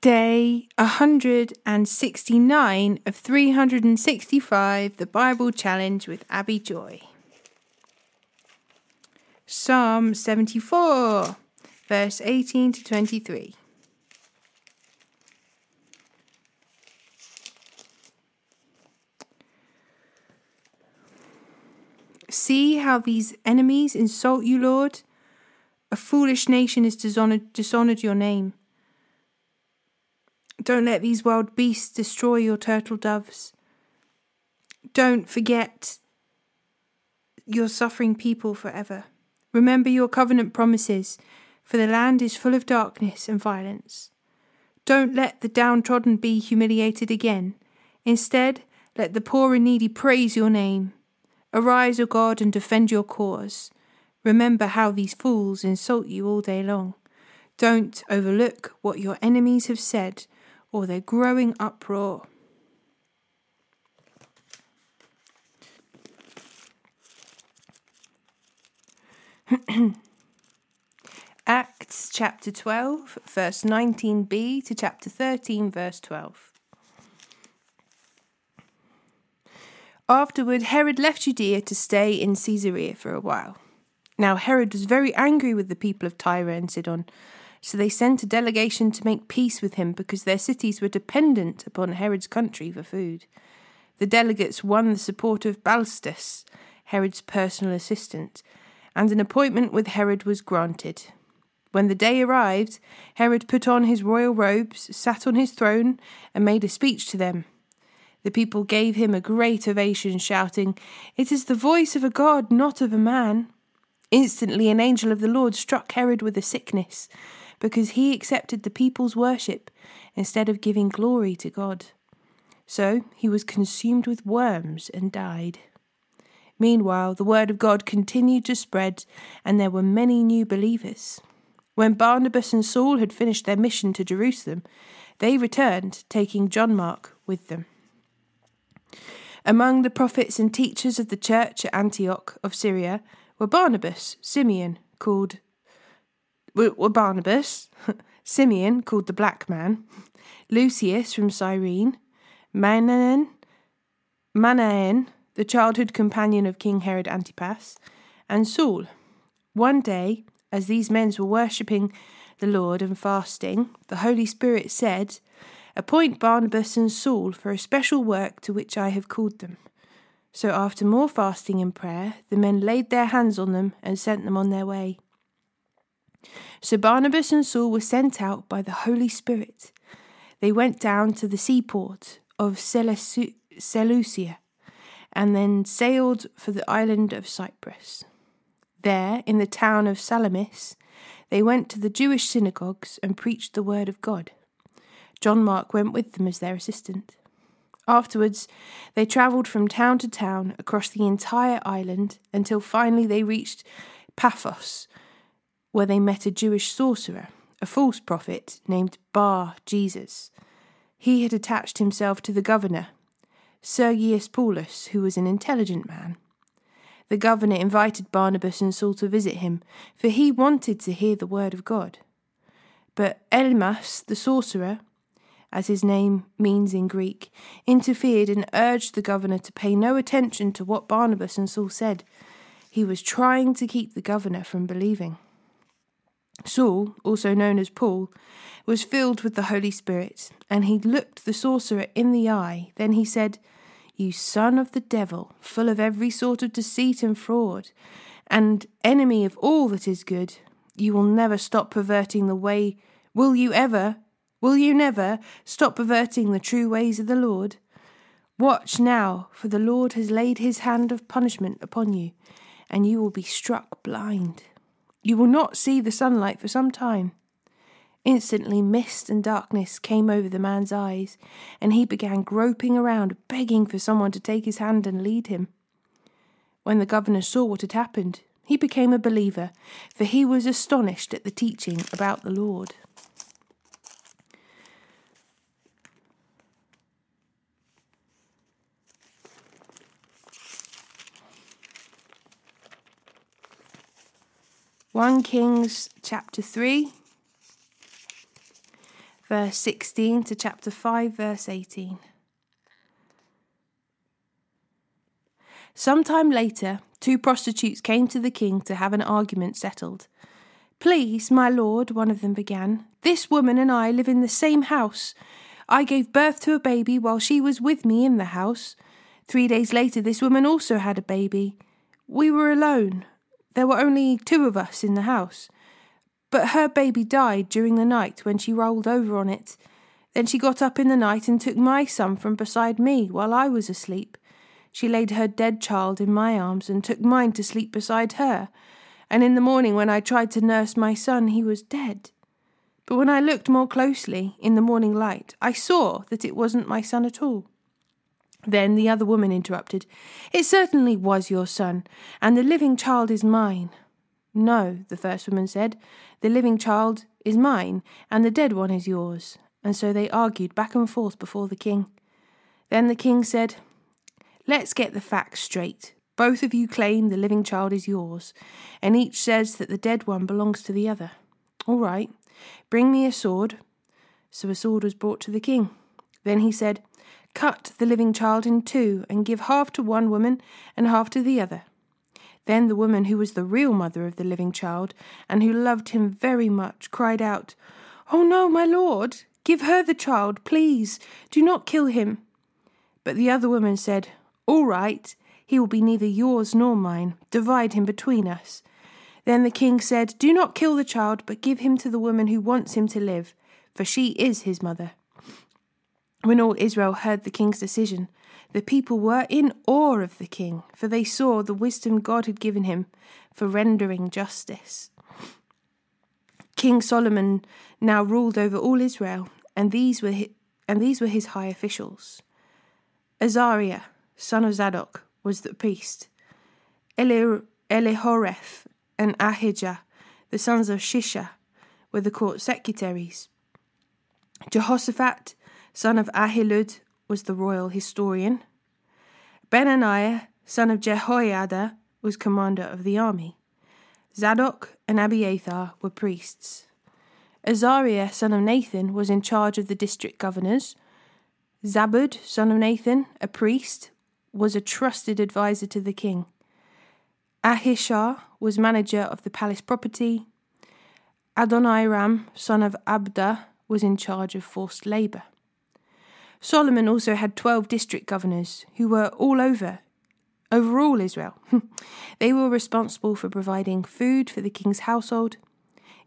Day 169 of 365, the Bible Challenge with Abi Joy. Psalm 74, verse 18 to 23. See how these enemies insult you, Lord? A foolish nation has dishonored, dishonored your name. Don't let these wild beasts destroy your turtle doves. Don't forget your suffering people forever. Remember your covenant promises, for the land is full of darkness and violence. Don't let the downtrodden be humiliated again. Instead, let the poor and needy praise your name. Arise, O God, and defend your cause. Remember how these fools insult you all day long. Don't overlook what your enemies have said or their growing uproar. Acts chapter 12, verse 19b to chapter 13, verse 12. Afterward, Herod left Judea to stay in Caesarea for a while. Now, Herod was very angry with the people of Tyre and Sidon, so they sent a delegation to make peace with him because their cities were dependent upon Herod's country for food. The delegates won the support of Blastus, Herod's personal assistant, and an appointment with Herod was granted. When the day arrived, Herod put on his royal robes, sat on his throne, and made a speech to them. The people gave him a great ovation, shouting, It is the voice of a god, not of a man. Instantly, an angel of the Lord struck Herod with a sickness, because he accepted the people's worship instead of giving glory to God. So he was consumed with worms and died. Meanwhile, the word of God continued to spread, and there were many new believers. When Barnabas and Saul had finished their mission to Jerusalem, they returned, taking John Mark with them. Among the prophets and teachers of the church at Antioch of Syria were Barnabas, Simeon, called were Barnabas, Simeon, called the Black Man, Lucius from Cyrene, Manaen, Manaen, the childhood companion of King Herod Antipas, and Saul. One day, as these men were worshipping the Lord and fasting, the Holy Spirit said, Appoint Barnabas and Saul for a special work to which I have called them. So after more fasting and prayer, the men laid their hands on them and sent them on their way. So Barnabas and Saul were sent out by the Holy Spirit. They went down to the seaport of Seleucia and then sailed for the island of Cyprus. There, in the town of Salamis, they went to the Jewish synagogues and preached the word of God. John Mark went with them as their assistant. Afterwards, they travelled from town to town across the entire island until finally they reached Paphos, where they met a Jewish sorcerer, a false prophet named Bar Jesus. He had attached himself to the governor, Sergius Paulus, who was an intelligent man. The governor invited Barnabas and Saul to visit him, for he wanted to hear the word of God. But Elymas, the sorcerer, as his name means in Greek, interfered and urged the governor to pay no attention to what Barnabas and Saul said. He was trying to keep the governor from believing. Saul, also known as Paul, was filled with the Holy Spirit, and he looked the sorcerer in the eye. Then he said, You son of the devil, full of every sort of deceit and fraud, and enemy of all that is good, you will never stop perverting the way. Will you ever Will you never stop perverting the true ways of the Lord? Watch now, for the Lord has laid his hand of punishment upon you, and you will be struck blind. You will not see the sunlight for some time. Instantly, mist and darkness came over the man's eyes, and he began groping around, begging for someone to take his hand and lead him. When the governor saw what had happened, he became a believer, for he was astonished at the teaching about the Lord. One Kings chapter 3, verse 16 to chapter 5, verse 18. Some time later, two prostitutes came to the king to have an argument settled. Please, my lord, one of them began, this woman and I live in the same house. I gave birth to a baby while she was with me in the house. Three days later, this woman also had a baby. We were alone. There were only two of us in the house. But her baby died during the night when she rolled over on it. Then she got up in the night and took my son from beside me while I was asleep. She laid her dead child in my arms and took mine to sleep beside her. And in the morning, when I tried to nurse my son, he was dead. But when I looked more closely in the morning light, I saw that it wasn't my son at all. Then the other woman interrupted. It certainly was your son, and the living child is mine. No, the first woman said. The living child is mine, and the dead one is yours. And so they argued back and forth before the king. Then the king said, Let's get the facts straight. Both of you claim the living child is yours, and each says that the dead one belongs to the other. All right, bring me a sword. So a sword was brought to the king. Then he said, Cut the living child in two, and give half to one woman and half to the other. Then the woman who was the real mother of the living child, and who loved him very much, cried out, Oh no, my lord! Give her the child, please! Do not kill him! But the other woman said, All right, he will be neither yours nor mine. Divide him between us. Then the king said, Do not kill the child, but give him to the woman who wants him to live, for she is his mother. When all Israel heard the king's decision, the people were in awe of the king, for they saw the wisdom God had given him for rendering justice. King Solomon now ruled over all Israel, and these were his, and these were his high officials. Azariah, son of Zadok, was the priest. Eli- Elihoreph and Ahijah, the sons of Shisha, were the court secretaries. Jehoshaphat, son of Ahilud, was the royal historian. Benaniah, son of Jehoiada, was commander of the army. Zadok and Abiathar were priests. Azariah, son of Nathan, was in charge of the district governors. Zabud, son of Nathan, a priest, was a trusted adviser to the king. Ahishar was manager of the palace property. Adoniram, son of Abda, was in charge of forced labour. Solomon also had 12 district governors who were all over, over all Israel. they were responsible for providing food for the king's household.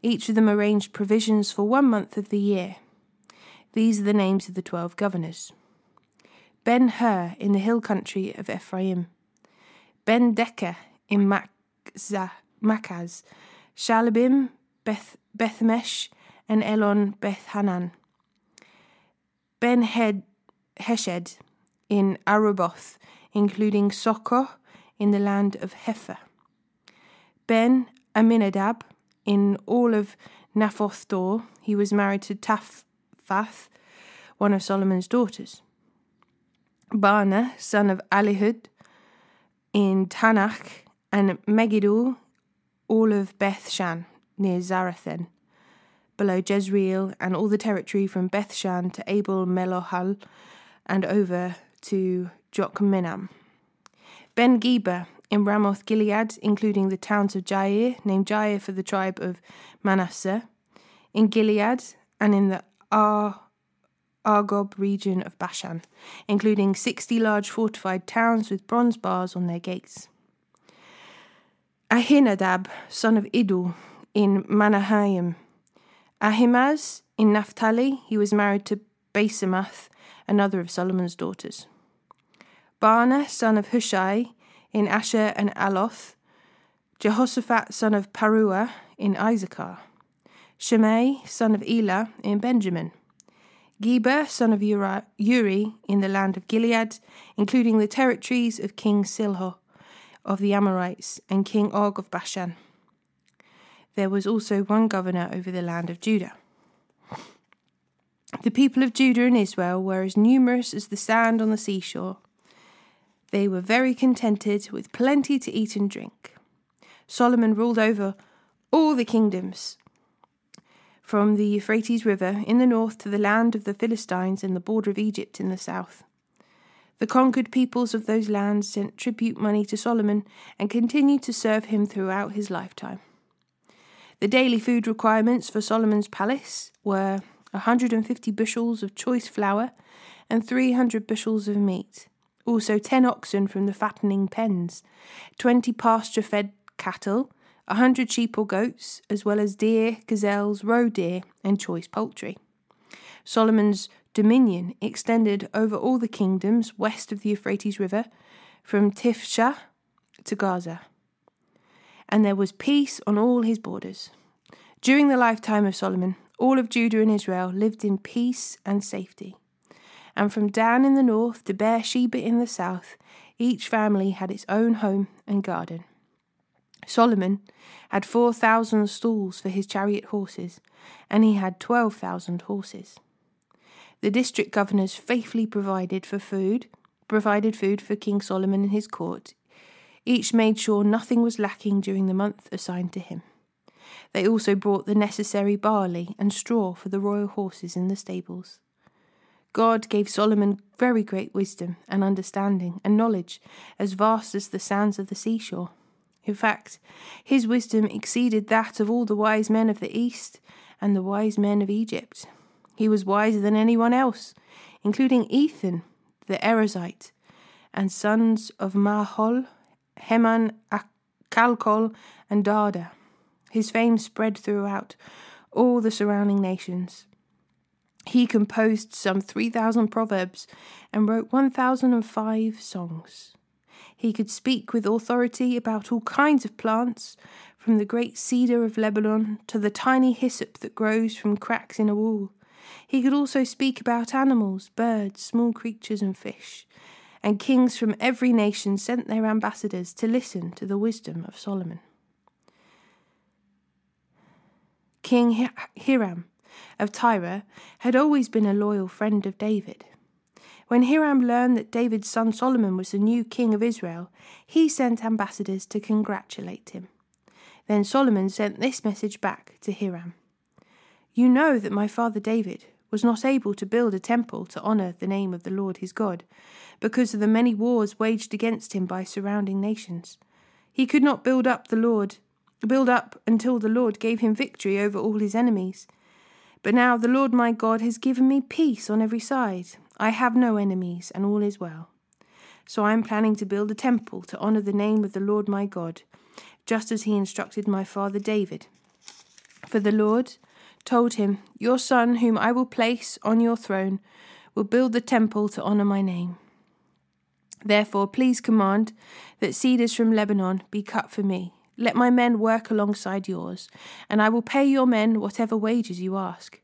Each of them arranged provisions for one month of the year. These are the names of the 12 governors Ben Hur in the hill country of Ephraim, Ben Deker in Machzah, Machaz, Shalabim, Beth, Bethmesh, and Elon Beth Hanan. Ben Heshed in Arubboth, including Socoh in the land of Hepher. Ben Aminadab in all of Naphoth Dor, he was married to Taphath, one of Solomon's daughters. Baana, son of Alihud, in Taanach, and Megiddo, all of Bethshan near Zarethan below Jezreel and all the territory from Bethshan to Abel Melohal and over to Jokminam. Ben Geber in Ramoth Gilead, including the towns of Jair, named Jair for the tribe of Manasseh, in Gilead and in the Ar- Argob region of Bashan, including 60 large fortified towns with bronze bars on their gates. Ahinadab, son of Idul, in Manahaim, Ahimaaz in Naphtali, he was married to Basemath, another of Solomon's daughters. Baana, son of Hushai, in Asher and Aloth. Jehoshaphat, son of Paruah, in Issachar. Shimei, son of Elah, in Benjamin. Geber, son of Uri, in the land of Gilead, including the territories of King Silho of the Amorites and King Og of Bashan there was also one governor over the land of Judah. The people of Judah and Israel were as numerous as the sand on the seashore. They were very contented with plenty to eat and drink. Solomon ruled over all the kingdoms from the Euphrates River in the north to the land of the Philistines and the border of Egypt in the south. The conquered peoples of those lands sent tribute money to Solomon and continued to serve him throughout his lifetime. The daily food requirements for Solomon's palace were 150 bushels of choice flour and 300 bushels of meat, also 10 oxen from the fattening pens, 20 pasture fed cattle, 100 sheep or goats, as well as deer, gazelles, roe deer, and choice poultry. Solomon's dominion extended over all the kingdoms west of the Euphrates River, from Tiphsah to Gaza. And there was peace on all his borders. During the lifetime of Solomon, all of Judah and Israel lived in peace and safety. And from Dan in the north to Beersheba in the south, each family had its own home and garden. Solomon had 4,000 stalls for his chariot horses, and he had 12,000 horses. The district governors faithfully provided for food, provided food for King Solomon and his court. Each made sure nothing was lacking during the month assigned to him. They also brought the necessary barley and straw for the royal horses in the stables. God gave Solomon very great wisdom and understanding and knowledge, as vast as the sands of the seashore. In fact, his wisdom exceeded that of all the wise men of the East and the wise men of Egypt. He was wiser than anyone else, including Ethan, the Erezite, and sons of Mahol, Heman, Calcol, and Darda. His fame spread throughout all the surrounding nations. He composed some 3,000 proverbs and wrote 1,005 songs. He could speak with authority about all kinds of plants, from the great cedar of Lebanon to the tiny hyssop that grows from cracks in a wall. He could also speak about animals, birds, small creatures, and fish. And kings from every nation sent their ambassadors to listen to the wisdom of Solomon. King Hiram of Tyre had always been a loyal friend of David. When Hiram learned that David's son Solomon was the new king of Israel, he sent ambassadors to congratulate him. Then Solomon sent this message back to Hiram you know that my father David was not able to build a temple to honour the name of the Lord his God, because of the many wars waged against him by surrounding nations. He could not build up the Lord, build up until the Lord gave him victory over all his enemies. But now the Lord my God has given me peace on every side. I have no enemies, and all is well. So I am planning to build a temple to honour the name of the Lord my God, just as he instructed my father David. For the Lord told him, Your son, whom I will place on your throne, will build the temple to honour my name. Therefore, please command that cedars from Lebanon be cut for me. Let my men work alongside yours, and I will pay your men whatever wages you ask.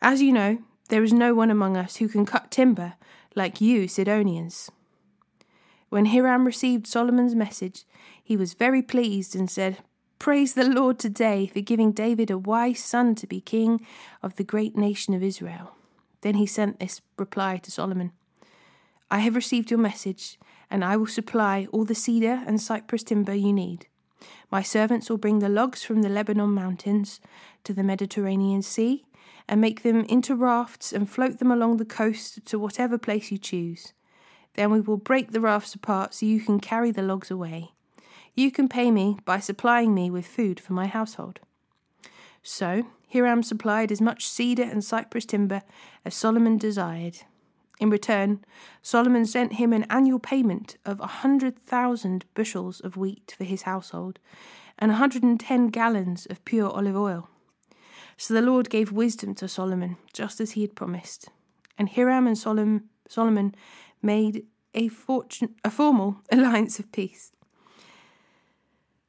As you know, there is no one among us who can cut timber like you Sidonians. When Hiram received Solomon's message, he was very pleased and said, Praise the Lord today for giving David a wise son to be king of the great nation of Israel. Then he sent this reply to Solomon I have received your message, and I will supply all the cedar and cypress timber you need. My servants will bring the logs from the Lebanon mountains to the Mediterranean Sea and make them into rafts and float them along the coast to whatever place you choose. Then we will break the rafts apart so you can carry the logs away. You can pay me by supplying me with food for my household. So Hiram supplied as much cedar and cypress timber as Solomon desired. In return, Solomon sent him an annual payment of a hundred thousand bushels of wheat for his household, and a hundred and ten gallons of pure olive oil. So the Lord gave wisdom to Solomon, just as he had promised. And Hiram and Solomon made a, fortune, a formal alliance of peace.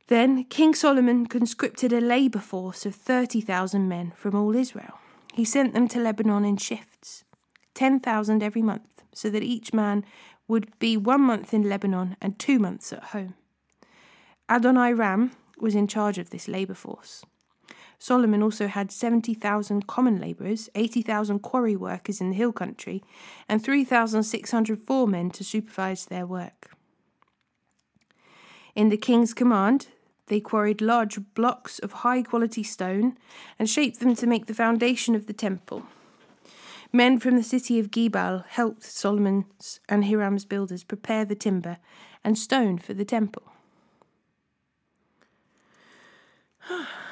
Then King Solomon conscripted a labour force of 30,000 men from all Israel. He sent them to Lebanon in shifts, 10,000 every month, so that each man would be one month in Lebanon and two months at home. Adoniram was in charge of this labour force. Solomon also had 70,000 common labourers, 80,000 quarry workers in the hill country, and 3,600 foremen to supervise their work. In the king's command, They quarried large blocks of high quality stone and shaped them to make the foundation of the temple. Men from the city of Gebal helped Solomon's and Hiram's builders prepare the timber and stone for the temple.